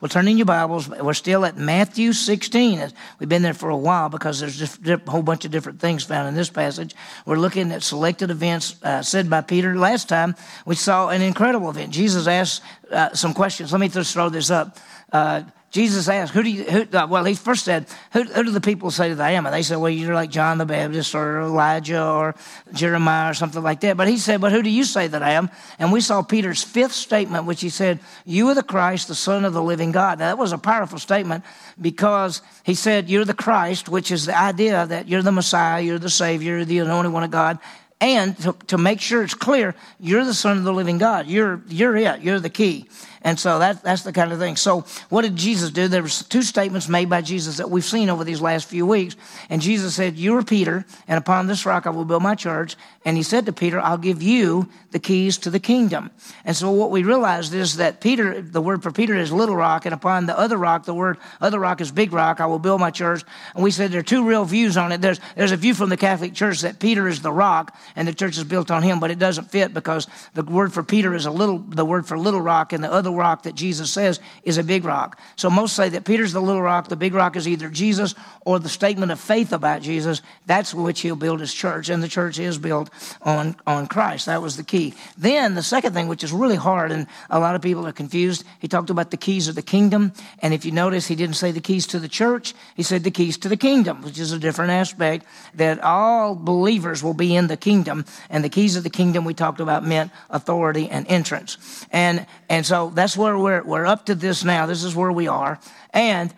Well, turn in your Bibles. We're still at Matthew 16. We've been there for a while because there's a whole bunch of different things found in this passage. We're looking at selected events uh, said by Peter. Last time we saw an incredible event. Jesus asked uh, some questions. Let me just throw this up. Uh, Jesus asked, who do you, who, uh, well, he first said, who, who, do the people say that I am? And they said, well, you're like John the Baptist or Elijah or Jeremiah or something like that. But he said, but who do you say that I am? And we saw Peter's fifth statement, which he said, you are the Christ, the Son of the living God. Now, that was a powerful statement because he said, you're the Christ, which is the idea that you're the Messiah, you're the Savior, you're the anointed one of God. And to, to make sure it's clear, you're the Son of the living God. You're, you're it. You're the key. And so that, that's the kind of thing. So what did Jesus do? There was two statements made by Jesus that we've seen over these last few weeks. And Jesus said, you are Peter, and upon this rock I will build my church. And he said to Peter, I'll give you the keys to the kingdom. And so what we realized is that Peter, the word for Peter is little rock, and upon the other rock, the word other rock is big rock. I will build my church. And we said there are two real views on it. There's, there's a view from the Catholic Church that Peter is the rock, and the church is built on him, but it doesn't fit because the word for Peter is a little, the word for little rock, and the other rock that Jesus says is a big rock. So most say that Peter's the little rock, the big rock is either Jesus or the statement of faith about Jesus. That's which he'll build his church, and the church is built on, on Christ. That was the key. Then the second thing, which is really hard, and a lot of people are confused, he talked about the keys of the kingdom. And if you notice, he didn't say the keys to the church, he said the keys to the kingdom, which is a different aspect that all believers will be in the kingdom. And the keys of the kingdom we talked about meant authority and entrance. And, and so that's where we're, we're up to this now. This is where we are. And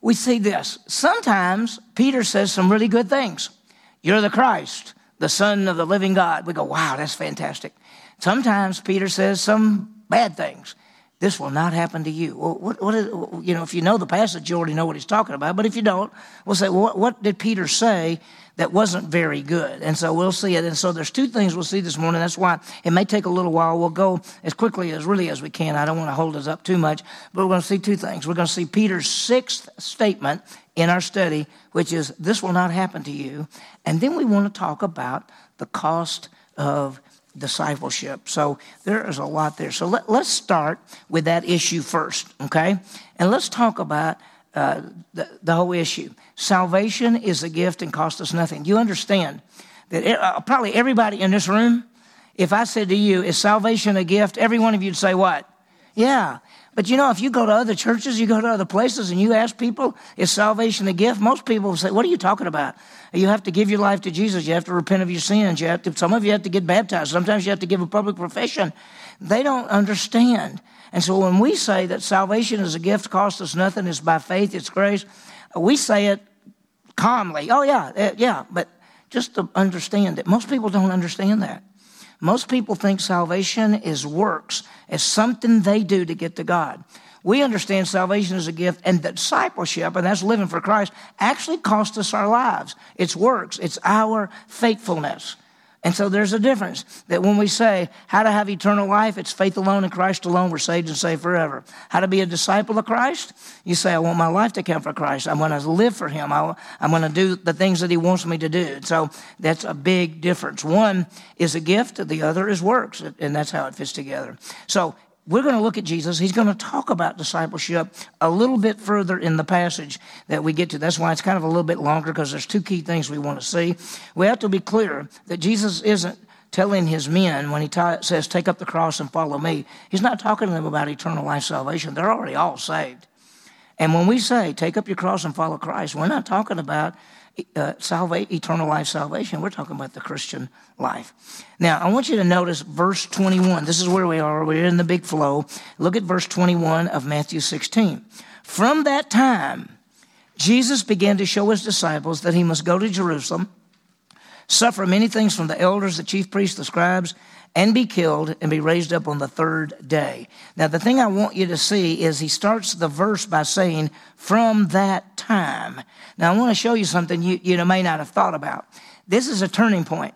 we see this. Sometimes Peter says some really good things. You're the Christ, the Son of the living God. We go, wow, that's fantastic. Sometimes Peter says some bad things. This will not happen to you. Well, what, what is, you know, if you know the passage, you already know what he's talking about. But if you don't, we'll say, well, what, what did Peter say that wasn't very good. And so we'll see it. And so there's two things we'll see this morning. That's why it may take a little while. We'll go as quickly as really as we can. I don't want to hold us up too much, but we're going to see two things. We're going to see Peter's sixth statement in our study, which is this will not happen to you. And then we want to talk about the cost of discipleship. So there is a lot there. So let, us start with that issue first, okay? And let's talk about uh, the, the whole issue. Salvation is a gift and costs us nothing. You understand that it, uh, probably everybody in this room, if I said to you, is salvation a gift? Every one of you would say what? Yeah. But you know, if you go to other churches, you go to other places, and you ask people, is salvation a gift? Most people say, what are you talking about? You have to give your life to Jesus. You have to repent of your sins. You have to, some of you have to get baptized. Sometimes you have to give a public profession. They don't understand. And so when we say that salvation is a gift, costs us nothing, it's by faith, it's grace, we say it calmly. Oh, yeah, eh, yeah, but just to understand it. Most people don't understand that. Most people think salvation is works, as something they do to get to God. We understand salvation is a gift, and discipleship, and that's living for Christ, actually costs us our lives. It's works, it's our faithfulness. And so there's a difference that when we say how to have eternal life, it's faith alone in Christ alone, we're saved and saved forever. How to be a disciple of Christ, you say, I want my life to count for Christ. I'm going to live for Him. I, am going to do the things that He wants me to do. And So that's a big difference. One is a gift, the other is works, and that's how it fits together. So we're going to look at Jesus. He's going to talk about discipleship a little bit further in the passage that we get to. That's why it's kind of a little bit longer because there's two key things we want to see. We have to be clear that Jesus isn't telling his men when he t- says, Take up the cross and follow me. He's not talking to them about eternal life salvation. They're already all saved. And when we say, Take up your cross and follow Christ, we're not talking about uh, salva- eternal life salvation. We're talking about the Christian life. Now, I want you to notice verse 21. This is where we are. We're in the big flow. Look at verse 21 of Matthew 16. From that time, Jesus began to show his disciples that he must go to Jerusalem, suffer many things from the elders, the chief priests, the scribes, and be killed and be raised up on the third day. Now, the thing I want you to see is he starts the verse by saying, from that time. Now, I want to show you something you, you may not have thought about. This is a turning point.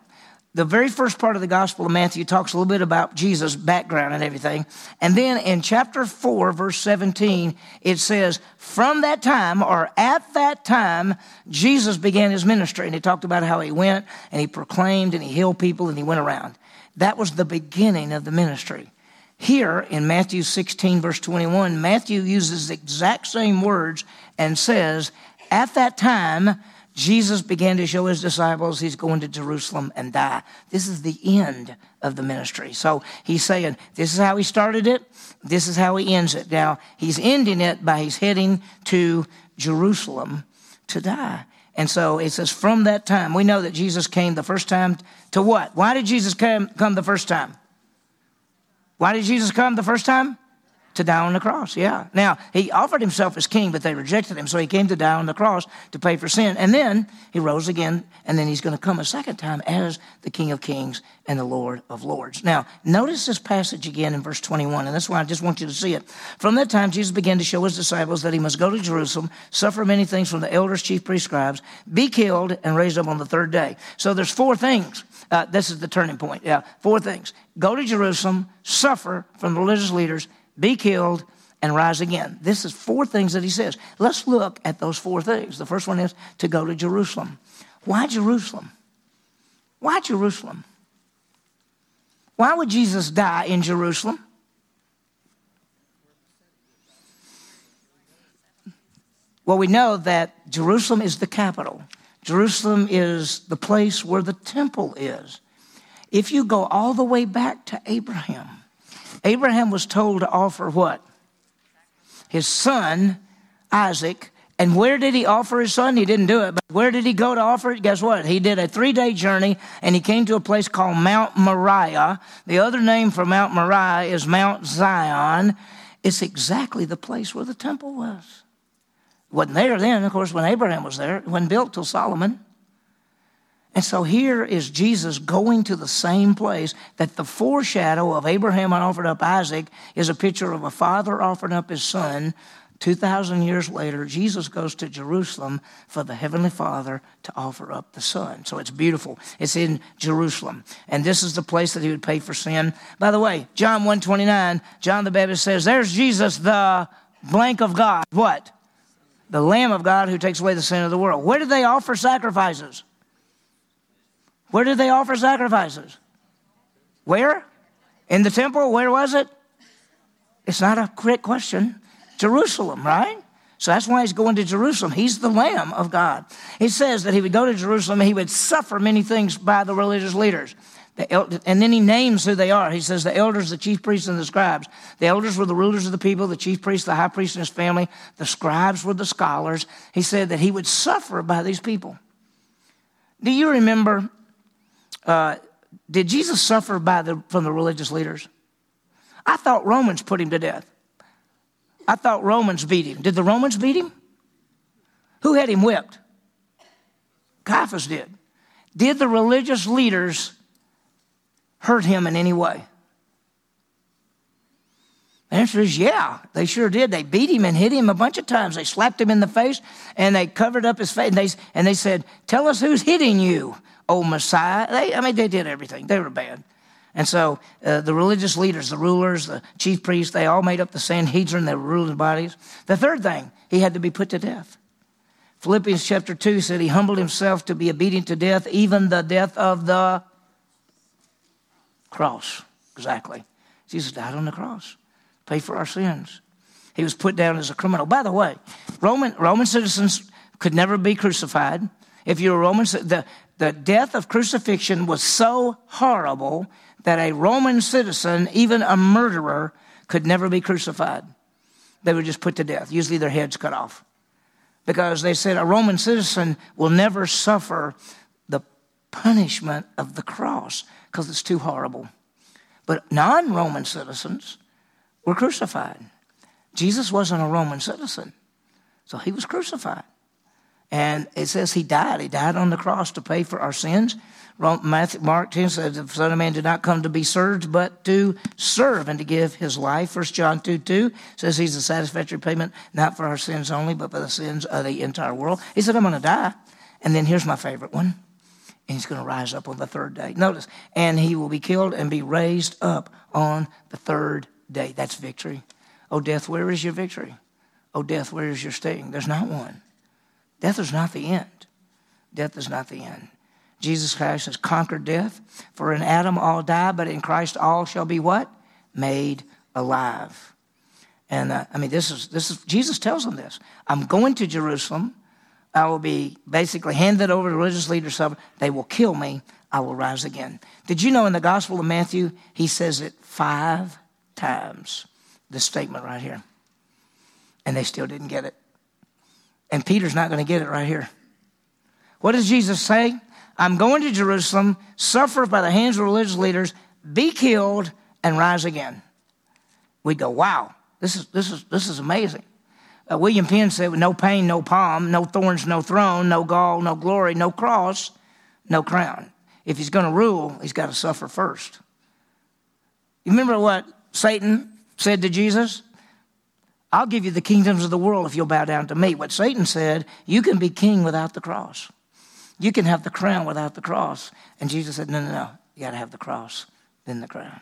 The very first part of the Gospel of Matthew talks a little bit about Jesus' background and everything. And then in chapter 4, verse 17, it says, From that time, or at that time, Jesus began his ministry. And he talked about how he went and he proclaimed and he healed people and he went around. That was the beginning of the ministry. here in Matthew 16, verse 21, Matthew uses the exact same words and says, At that time, Jesus began to show his disciples he's going to Jerusalem and die. This is the end of the ministry. So he's saying, This is how he started it, this is how he ends it. Now, he's ending it by he's heading to Jerusalem to die. And so it says, From that time, we know that Jesus came the first time to what? Why did Jesus come, come the first time? Why did Jesus come the first time? To die on the cross, yeah. Now, he offered himself as king, but they rejected him, so he came to die on the cross to pay for sin. And then he rose again, and then he's going to come a second time as the King of Kings and the Lord of Lords. Now, notice this passage again in verse 21, and that's why I just want you to see it. From that time, Jesus began to show his disciples that he must go to Jerusalem, suffer many things from the elders, chief priests, scribes, be killed, and raised up on the third day. So there's four things uh, this is the turning point. Yeah, four things go to Jerusalem, suffer from the religious leaders, be killed, and rise again. This is four things that he says. Let's look at those four things. The first one is to go to Jerusalem. Why Jerusalem? Why Jerusalem? Why would Jesus die in Jerusalem? Well, we know that Jerusalem is the capital. Jerusalem is the place where the temple is. If you go all the way back to Abraham, Abraham was told to offer what? His son, Isaac. And where did he offer his son? He didn't do it, but where did he go to offer it? Guess what? He did a three day journey and he came to a place called Mount Moriah. The other name for Mount Moriah is Mount Zion. It's exactly the place where the temple was wasn't there then, of course, when Abraham was there. It wasn't built till Solomon. And so here is Jesus going to the same place that the foreshadow of Abraham offered up Isaac is a picture of a father offering up his son. 2,000 years later, Jesus goes to Jerusalem for the Heavenly Father to offer up the Son. So it's beautiful. It's in Jerusalem. And this is the place that he would pay for sin. By the way, John 129, John the Baptist says, There's Jesus, the blank of God. What? the Lamb of God who takes away the sin of the world. Where did they offer sacrifices? Where did they offer sacrifices? Where? In the temple? Where was it? It's not a quick question. Jerusalem, right? So that's why he's going to Jerusalem. He's the Lamb of God. He says that he would go to Jerusalem and he would suffer many things by the religious leaders. The, and then he names who they are. He says the elders, the chief priests, and the scribes. The elders were the rulers of the people, the chief priest, the high priest, and his family. The scribes were the scholars. He said that he would suffer by these people. Do you remember? Uh, did Jesus suffer by the, from the religious leaders? I thought Romans put him to death. I thought Romans beat him. Did the Romans beat him? Who had him whipped? Caiaphas did. Did the religious leaders hurt him in any way? The answer is yeah, they sure did. They beat him and hit him a bunch of times. They slapped him in the face and they covered up his face. And they, and they said, Tell us who's hitting you, Messiah. They, I mean, they did everything. They were bad. And so uh, the religious leaders, the rulers, the chief priests, they all made up the Sanhedrin. They were ruling bodies. The third thing, he had to be put to death. Philippians chapter 2 said he humbled himself to be obedient to death, even the death of the Cross, exactly. Jesus died on the cross, pay for our sins. He was put down as a criminal. By the way, Roman, Roman citizens could never be crucified. If you're a Roman, the, the death of crucifixion was so horrible that a Roman citizen, even a murderer, could never be crucified. They were just put to death, usually their heads cut off. Because they said a Roman citizen will never suffer the punishment of the cross because it's too horrible. But non Roman citizens were crucified. Jesus wasn't a Roman citizen, so he was crucified. And it says he died. He died on the cross to pay for our sins. Mark 10 says the Son of Man did not come to be served, but to serve and to give his life. 1 John 2 2 says he's a satisfactory payment, not for our sins only, but for the sins of the entire world. He said, I'm going to die. And then here's my favorite one and he's going to rise up on the third day. Notice, and he will be killed and be raised up on the third day. That's victory. Oh, death, where is your victory? Oh, death, where is your sting? There's not one. Death is not the end. Death is not the end. Jesus Christ has conquered death. For in Adam all die, but in Christ all shall be what? made alive. And uh, I mean, this is, this is, Jesus tells them this. I'm going to Jerusalem. I will be basically handed over to religious leaders. They will kill me. I will rise again. Did you know in the Gospel of Matthew, he says it five times, this statement right here. And they still didn't get it. And Peter's not going to get it right here. What does Jesus say? I'm going to Jerusalem, suffer by the hands of religious leaders, be killed, and rise again. We go, wow, this is, this is, this is amazing. Uh, William Penn said, no pain, no palm, no thorns, no throne, no gall, no glory, no cross, no crown. If he's going to rule, he's got to suffer first. You remember what Satan said to Jesus? I'll give you the kingdoms of the world if you'll bow down to me. What Satan said, you can be king without the cross. You can have the crown without the cross. And Jesus said, no, no, no. You got to have the cross, then the crown.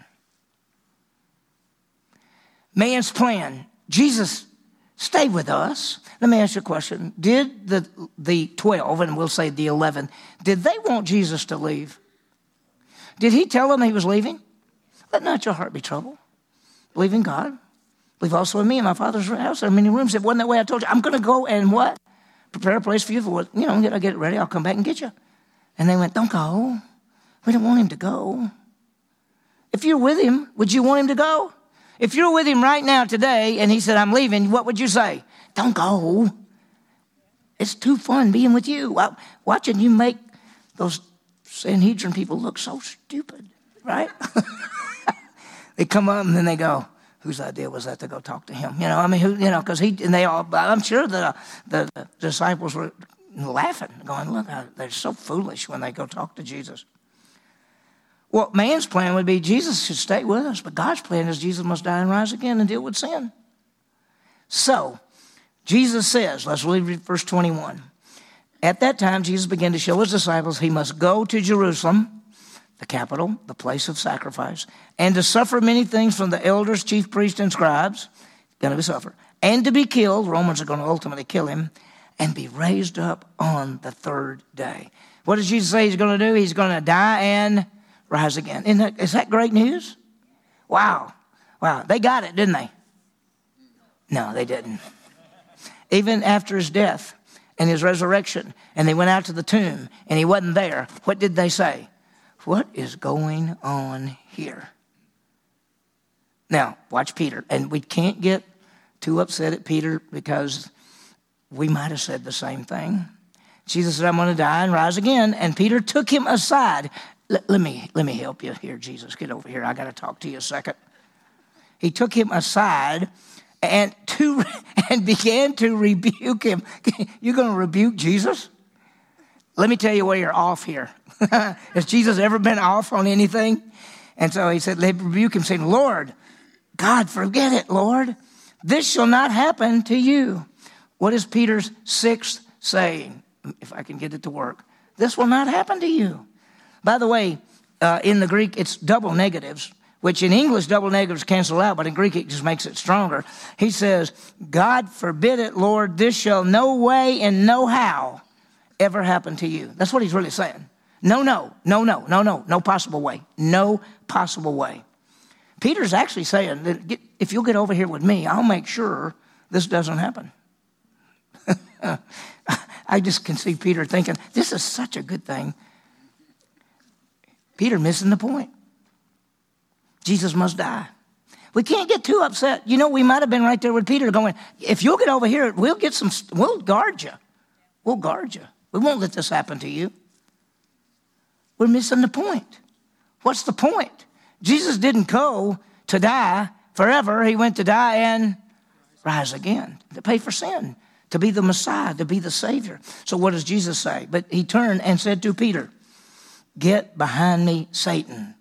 Man's plan. Jesus stayed with us. Let me ask you a question. Did the, the 12, and we'll say the 11, did they want Jesus to leave? Did he tell them he was leaving? Let not your heart be troubled. Believe in God. Believe also in me. In my Father's house there are many rooms. If it wasn't that way, I told you, I'm going to go and what? prepare a place for you. For, you know, get it ready. I'll come back and get you. And they went, don't go. We don't want him to go. If you're with him, would you want him to go? If you're with him right now today and he said, I'm leaving, what would you say? Don't go. It's too fun being with you. Watching you make those Sanhedrin people look so stupid, right? they come up and then they go, whose idea was that to go talk to him? You know, I mean, who, you know, because he and they all. I'm sure the the disciples were laughing, going, "Look, they're so foolish when they go talk to Jesus." Well, man's plan would be Jesus should stay with us, but God's plan is Jesus must die and rise again and deal with sin. So, Jesus says, let's read verse 21. At that time, Jesus began to show his disciples he must go to Jerusalem the capital, the place of sacrifice, and to suffer many things from the elders, chief priests, and scribes, going to be suffer, and to be killed, Romans are going to ultimately kill him, and be raised up on the third day. What does Jesus say he's going to do? He's going to die and rise again. Isn't that, is that great news? Wow. Wow. They got it, didn't they? No, they didn't. Even after his death and his resurrection, and they went out to the tomb and he wasn't there, what did they say? What is going on here? Now, watch Peter. And we can't get too upset at Peter because we might have said the same thing. Jesus said, I'm going to die and rise again. And Peter took him aside. Let, let me, let me help you here, Jesus. Get over here. I got to talk to you a second. He took him aside and, to, and began to rebuke him. You're going to rebuke Jesus? Let me tell you where you're off here. Has Jesus ever been off on anything? And so he said, they rebuke him, saying, Lord, God, forget it, Lord. This shall not happen to you. What is Peter's sixth saying? If I can get it to work. This will not happen to you. By the way, uh, in the Greek, it's double negatives, which in English, double negatives cancel out, but in Greek, it just makes it stronger. He says, God forbid it, Lord, this shall no way and no how ever happen to you. That's what he's really saying. No, no, no, no, no, no, no possible way. No possible way. Peter's actually saying that if you'll get over here with me, I'll make sure this doesn't happen. I just can see Peter thinking, this is such a good thing. Peter missing the point. Jesus must die. We can't get too upset. You know, we might have been right there with Peter going, if you'll get over here, we'll get some, we'll guard you. We'll guard you. We won't let this happen to you. We're missing the point. What's the point? Jesus didn't go to die forever. He went to die and rise again to pay for sin, to be the Messiah, to be the Savior. So what does Jesus say? But he turned and said to Peter, Get behind me, Satan.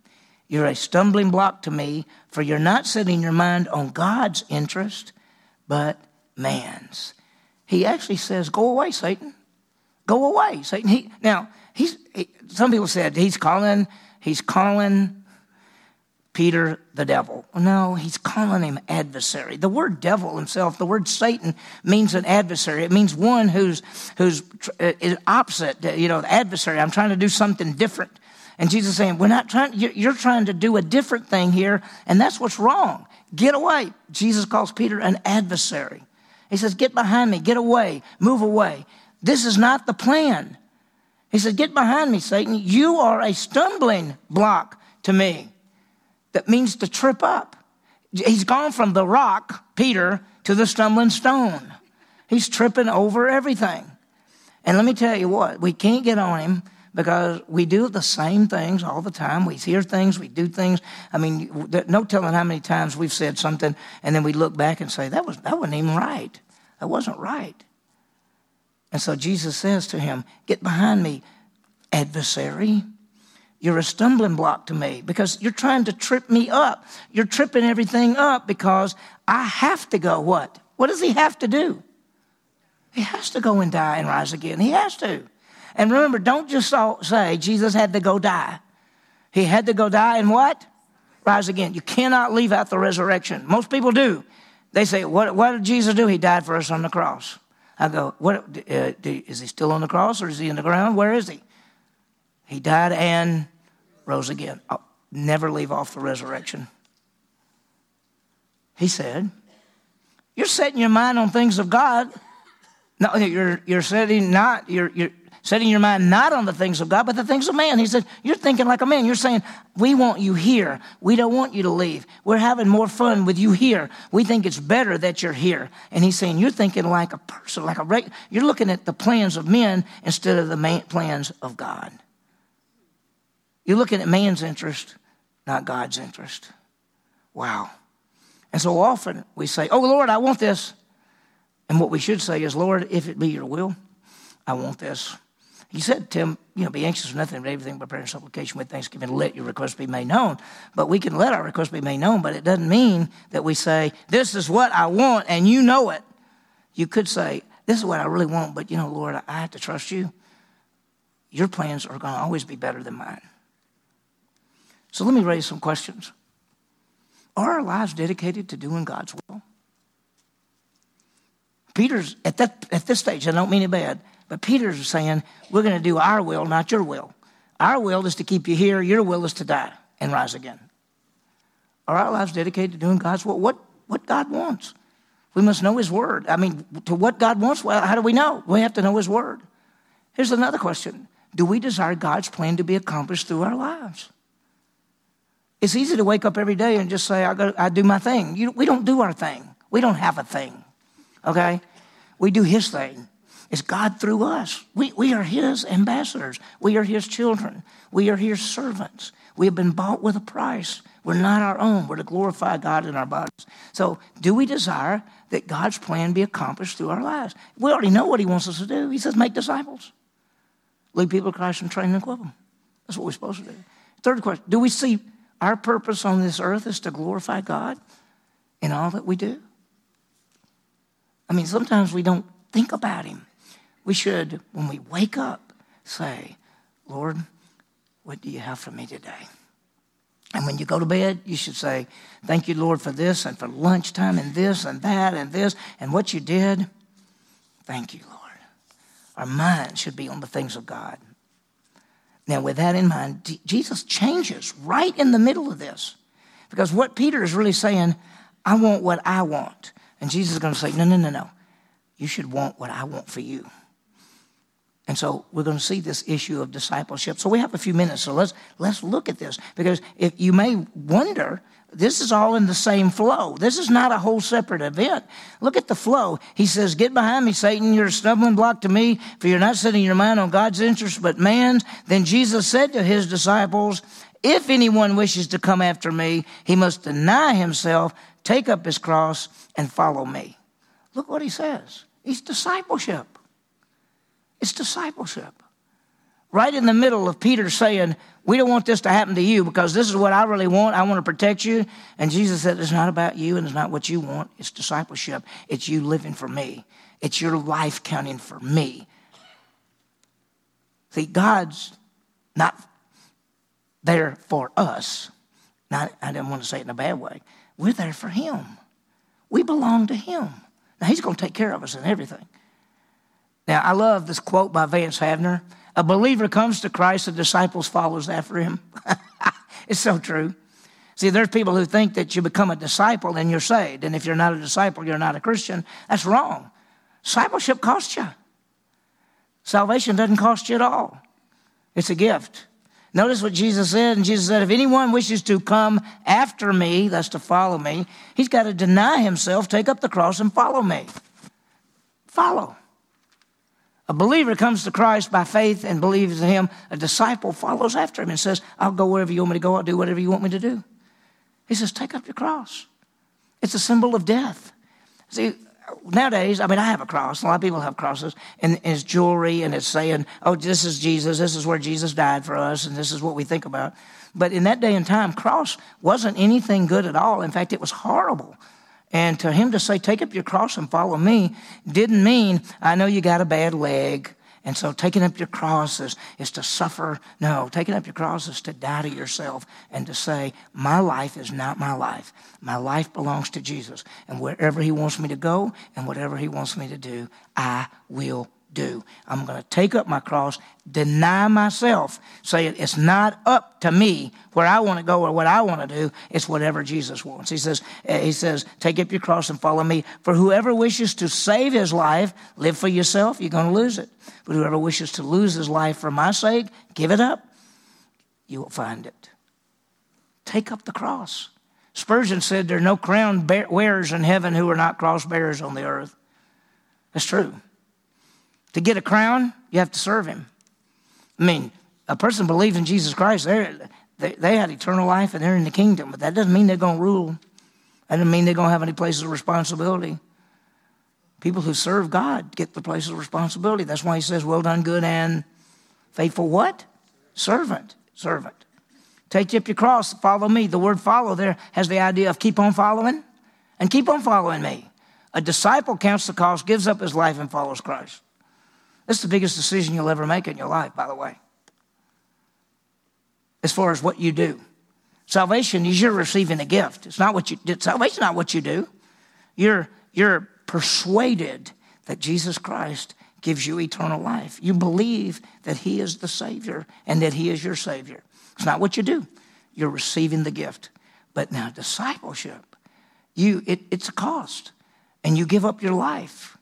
You're a stumbling block to me, for you're not setting your mind on God's interest, but man's. He actually says, Go away, Satan. Go away, Satan. He, now, he's, he, some people said he's calling, he's calling Peter the devil. No, he's calling him adversary. The word devil himself, the word Satan means an adversary. It means one who's, who's uh, opposite, you know, adversary. I'm trying to do something different. And Jesus is saying, We're not trying, you're trying to do a different thing here, and that's what's wrong. Get away. Jesus calls Peter an adversary. He says, Get behind me, get away, move away. This is not the plan. He said, Get behind me, Satan. You are a stumbling block to me. That means to trip up. He's gone from the rock, Peter, to the stumbling stone. He's tripping over everything. And let me tell you what, we can't get on him because we do the same things all the time. We hear things, we do things. I mean, no telling how many times we've said something and then we look back and say, that, was, that wasn't even right. That wasn't right. And so Jesus says to him, Get behind me, adversary. You're a stumbling block to me because you're trying to trip me up. You're tripping everything up because I have to go what? What does he have to do? He has to go and die and rise again. He has to. And remember, don't just say Jesus had to go die. He had to go die and what? Rise again. You cannot leave out the resurrection. Most people do. They say, What, what did Jesus do? He died for us on the cross. I go, what, uh, Is he still on the cross or is he in the ground? Where is he? He died and rose again. I'll never leave off the resurrection. He said, You're setting your mind on things of God. No, you're, you're setting not, you're, you're setting your mind not on the things of God, but the things of man. He said, You're thinking like a man. You're saying, We want you here. We don't want you to leave. We're having more fun with you here. We think it's better that you're here. And he's saying, You're thinking like a person, like a regular. You're looking at the plans of men instead of the man, plans of God. You're looking at man's interest, not God's interest. Wow. And so often we say, Oh, Lord, I want this. And what we should say is, Lord, if it be your will, I want this. He said to him, you know, be anxious for nothing, but everything by prayer and supplication with thanksgiving, let your request be made known. But we can let our request be made known, but it doesn't mean that we say, this is what I want and you know it. You could say, this is what I really want, but you know, Lord, I have to trust you. Your plans are going to always be better than mine. So let me raise some questions. Are our lives dedicated to doing God's will? Peter's at that at this stage, I don't mean it bad, but Peter's saying, We're gonna do our will, not your will. Our will is to keep you here, your will is to die and rise again. Are our lives dedicated to doing God's will? What what God wants. We must know his word. I mean, to what God wants, well, how do we know? We have to know his word. Here's another question. Do we desire God's plan to be accomplished through our lives? It's easy to wake up every day and just say, I, go, I do my thing. You, we don't do our thing. We don't have a thing okay? We do His thing. It's God through us. We, we are His ambassadors. We are His children. We are His servants. We have been bought with a price. We're not our own. We're to glorify God in our bodies. So, do we desire that God's plan be accomplished through our lives? We already know what He wants us to do. He says, make disciples, lead people to Christ and train and equip them. That's what we're supposed to do. Third question Do we see our purpose on this earth is to glorify God in all that we do? I mean, sometimes we don't think about Him. We should, when we wake up, say, Lord, what do you have for me today? And when you go to bed, you should say, Thank you, Lord, for this and for lunchtime and this and that and this and what you did. Thank you, Lord. Our mind should be on the things of God. Now, with that in mind, Jesus changes right in the middle of this. Because what Peter is really saying, I want what I want. And Jesus is going to say, No, no, no, no. You should want what I want for you. And so we're going to see this issue of discipleship. So we have a few minutes. So let's let's look at this because if you may wonder, this is all in the same flow. This is not a whole separate event. Look at the flow. He says, "Get behind me, Satan! You're a stumbling block to me, for you're not setting your mind on God's interest but man's." Then Jesus said to his disciples, "If anyone wishes to come after me, he must deny himself, take up his cross and follow me. Look what he says. It's discipleship. It's discipleship. Right in the middle of Peter saying, We don't want this to happen to you because this is what I really want. I want to protect you. And Jesus said, It's not about you and it's not what you want. It's discipleship. It's you living for me, it's your life counting for me. See, God's not there for us. Not, I didn't want to say it in a bad way. We're there for Him. We belong to Him. Now, He's going to take care of us in everything. Now, I love this quote by Vance Havner. A believer comes to Christ, the disciples follows after him. it's so true. See, there's people who think that you become a disciple and you're saved. And if you're not a disciple, you're not a Christian. That's wrong. Discipleship costs you. Salvation doesn't cost you at all. It's a gift. Notice what Jesus said. And Jesus said, if anyone wishes to come after me, that's to follow me, he's got to deny himself, take up the cross, and follow me. Follow. A believer comes to Christ by faith and believes in him. A disciple follows after him and says, I'll go wherever you want me to go. I'll do whatever you want me to do. He says, Take up your cross. It's a symbol of death. See, nowadays, I mean, I have a cross. A lot of people have crosses, and it's jewelry, and it's saying, oh, this is Jesus. This is where Jesus died for us, and this is what we think about. But in that day and time, cross wasn't anything good at all. In fact, it was horrible. And to him to say, take up your cross and follow me, didn't mean, I know you got a bad leg. And so taking up your cross is, is to suffer. No, taking up your cross is to die to yourself and to say, my life is not my life. My life belongs to Jesus. And wherever he wants me to go and whatever he wants me to do, I will do. I'm going to take up my cross, deny myself, say it's not up to me where I want to go or what I want to do. It's whatever Jesus wants. He says, eh, he says, take up your cross and follow me. For whoever wishes to save his life, live for yourself, you're going to lose it. But whoever wishes to lose his life for my sake, give it up. You will find it. Take up the cross. Spurgeon said there are no crown wearers in heaven who are not cross bearers on the earth. That's true. To get a crown, you have to serve him. I mean, a person believes in Jesus Christ, they they had eternal life and they're in the kingdom, but that doesn't mean they're going to rule. That doesn't mean they're going to have any places of responsibility. People who serve God get the places of responsibility. That's why he says, Well done, good and faithful what? Servant. Servant. Take up your cross, follow me. The word follow there has the idea of keep on following and keep on following me. A disciple counts the cost, gives up his life, and follows Christ. That's the biggest decision you'll ever make in your life, by the way, as far as what you do. Salvation is you're receiving a gift. It's not what you salvation's not what you do. You're you're persuaded that Jesus Christ gives you eternal life. You believe that He is the Savior and that He is your Savior. It's not what you do. You're receiving the gift. But now discipleship, you it, it's a cost, and you give up your life.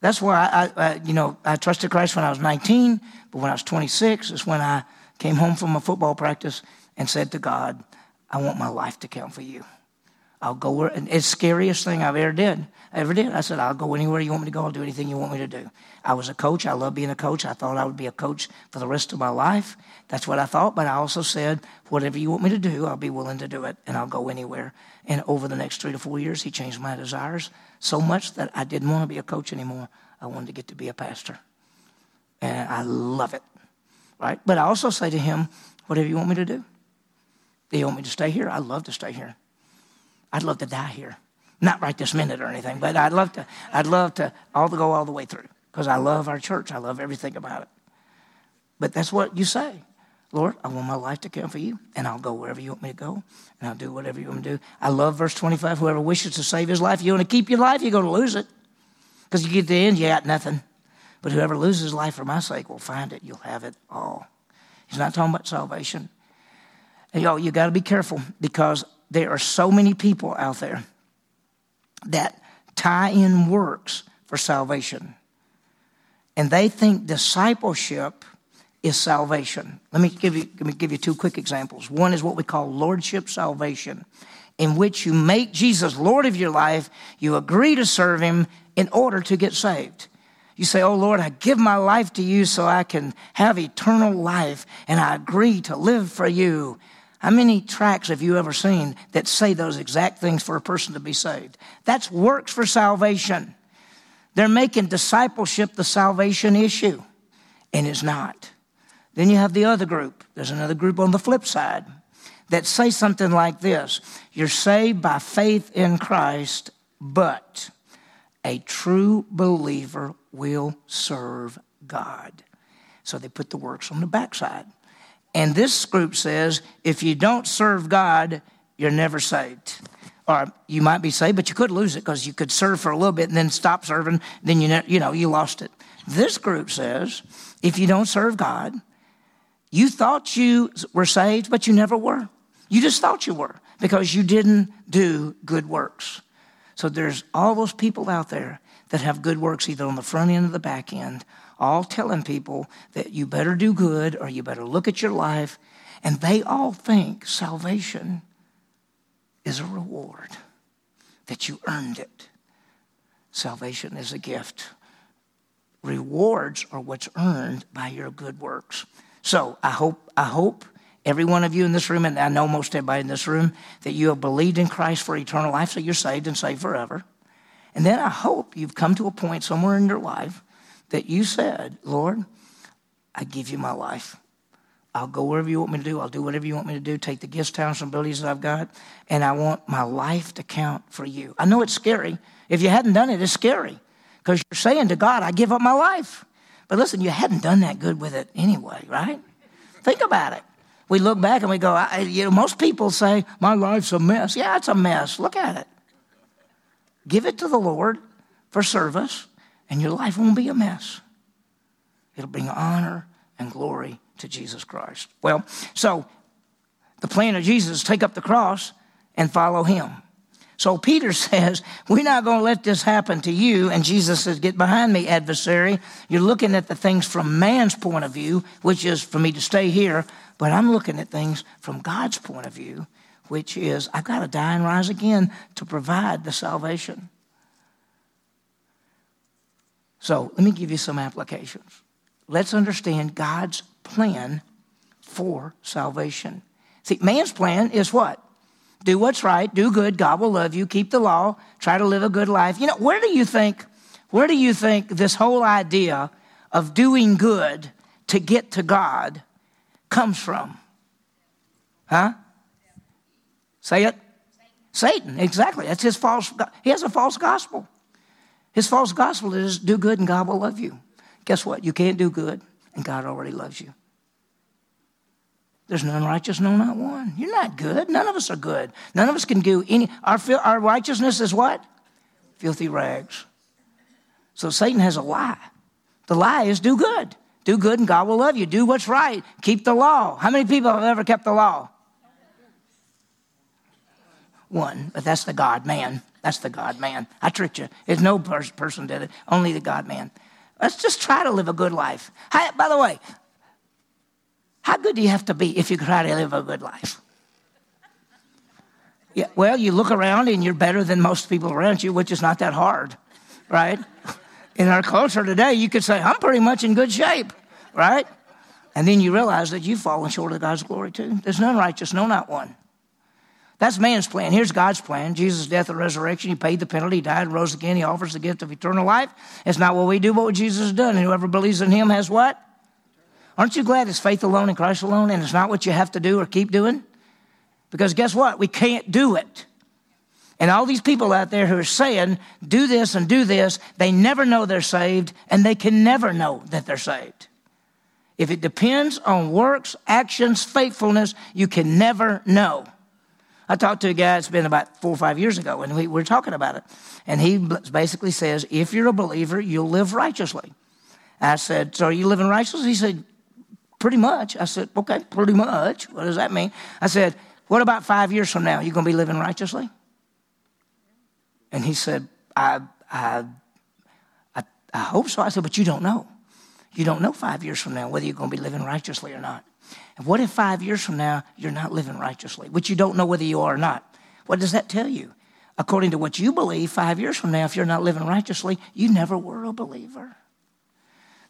That's why I, I, you know, I trusted Christ when I was 19, but when I was 26 is when I came home from a football practice and said to God, I want my life to count for you. I'll go where, and it's the scariest thing I've ever did. Ever did. I said, I'll go anywhere you want me to go. I'll do anything you want me to do. I was a coach. I love being a coach. I thought I would be a coach for the rest of my life. That's what I thought. But I also said, whatever you want me to do, I'll be willing to do it, and I'll go anywhere. And over the next three to four years, he changed my desires so much that I didn't want to be a coach anymore. I wanted to get to be a pastor. And I love it. Right? But I also say to him, whatever you want me to do. Do you want me to stay here? I'd love to stay here. I'd love to die here. Not right this minute or anything, but I'd love to, I'd love to all to go all the way through because I love our church. I love everything about it. But that's what you say. Lord, I want my life to count for you, and I'll go wherever you want me to go, and I'll do whatever you want me to do. I love verse 25. Whoever wishes to save his life, you want to keep your life, you're going to lose it. Because you get to the end, you got nothing. But whoever loses his life for my sake will find it. You'll have it all. He's not talking about salvation. And y'all, you got to be careful because there are so many people out there that tie in works for salvation. And they think discipleship is salvation. Let me give you, let me give you two quick examples. One is what we call lordship salvation, in which you make Jesus Lord of your life, you agree to serve him in order to get saved. You say, Oh Lord, I give my life to you so I can have eternal life, and I agree to live for you. How many tracts have you ever seen that say those exact things for a person to be saved? That's works for salvation. They're making discipleship the salvation issue, and it's not. Then you have the other group. There's another group on the flip side that say something like this You're saved by faith in Christ, but a true believer will serve God. So they put the works on the backside. And this group says if you don't serve God, you're never saved. Or you might be saved, but you could lose it because you could serve for a little bit and then stop serving, then you, you know, you lost it. This group says if you don't serve God, you thought you were saved, but you never were. You just thought you were because you didn't do good works. So there's all those people out there that have good works either on the front end or the back end, all telling people that you better do good or you better look at your life. And they all think salvation is a reward, that you earned it. Salvation is a gift. Rewards are what's earned by your good works. So I hope, I hope every one of you in this room, and I know most everybody in this room, that you have believed in Christ for eternal life, so you're saved and saved forever. And then I hope you've come to a point somewhere in your life that you said, Lord, I give you my life. I'll go wherever you want me to do. I'll do whatever you want me to do. Take the gifts, talents, and abilities that I've got. And I want my life to count for you. I know it's scary. If you hadn't done it, it's scary because you're saying to God, I give up my life. But listen, you hadn't done that good with it anyway, right? Think about it. We look back and we go, I, you know, most people say, my life's a mess. Yeah, it's a mess. Look at it. Give it to the Lord for service, and your life won't be a mess. It'll bring honor and glory to Jesus Christ. Well, so the plan of Jesus is take up the cross and follow him. So Peter says, We're not going to let this happen to you. And Jesus says, Get behind me, adversary. You're looking at the things from man's point of view, which is for me to stay here. But I'm looking at things from God's point of view, which is I've got to die and rise again to provide the salvation. So let me give you some applications. Let's understand God's plan for salvation. See, man's plan is what? Do what's right, do good, God will love you, keep the law, try to live a good life. You know, where do you think, where do you think this whole idea of doing good to get to God comes from? Huh? Say it. Satan, exactly. That's his false, he has a false gospel. His false gospel is do good and God will love you. Guess what? You can't do good and God already loves you. There's none righteous, no, not one. You're not good. None of us are good. None of us can do any. Our, our righteousness is what? Filthy rags. So Satan has a lie. The lie is do good. Do good and God will love you. Do what's right. Keep the law. How many people have ever kept the law? One, but that's the God man. That's the God man. I tricked you. It's no person did it, only the God man. Let's just try to live a good life. By the way, how good do you have to be if you try to live a good life? Yeah, well, you look around and you're better than most people around you, which is not that hard, right? In our culture today, you could say, I'm pretty much in good shape, right? And then you realize that you've fallen short of God's glory too. There's none righteous, no, not one. That's man's plan. Here's God's plan Jesus' death and resurrection. He paid the penalty, died, rose again. He offers the gift of eternal life. It's not what we do, but what Jesus has done. And whoever believes in him has what? Aren't you glad it's faith alone and Christ alone and it's not what you have to do or keep doing? Because guess what? We can't do it. And all these people out there who are saying, do this and do this, they never know they're saved and they can never know that they're saved. If it depends on works, actions, faithfulness, you can never know. I talked to a guy, it's been about four or five years ago, and we were talking about it. And he basically says, if you're a believer, you'll live righteously. I said, So are you living righteously? He said, Pretty much. I said, okay, pretty much. What does that mean? I said, what about five years from now? You going to be living righteously? And he said, I, I, I, I hope so. I said, but you don't know. You don't know five years from now whether you're going to be living righteously or not. And what if five years from now you're not living righteously, which you don't know whether you are or not? What does that tell you? According to what you believe, five years from now, if you're not living righteously, you never were a believer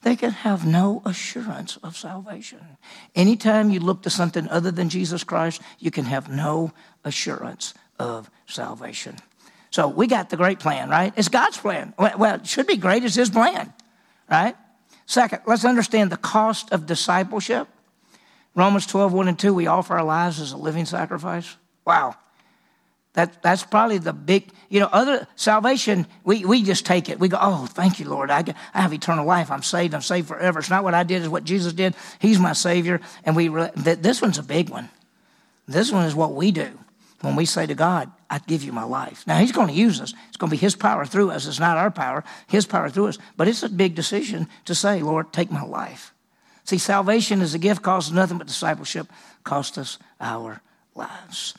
they can have no assurance of salvation. Anytime you look to something other than Jesus Christ, you can have no assurance of salvation. So we got the great plan, right? It's God's plan. Well, it should be great. It's His plan, right? Second, let's understand the cost of discipleship. Romans 12, 1 and 2, we offer our lives as a living sacrifice. Wow. That, that's probably the big, you know, other salvation, we, we just take it. We go, oh, thank you, Lord. I, I have eternal life. I'm saved. I'm saved forever. It's not what I did, it's what Jesus did. He's my Savior. And we, this one's a big one. This one is what we do when we say to God, I give you my life. Now, He's going to use us. It's going to be His power through us. It's not our power, His power through us. But it's a big decision to say, Lord, take my life. See, salvation is a gift, costs nothing but discipleship, cost us our lives.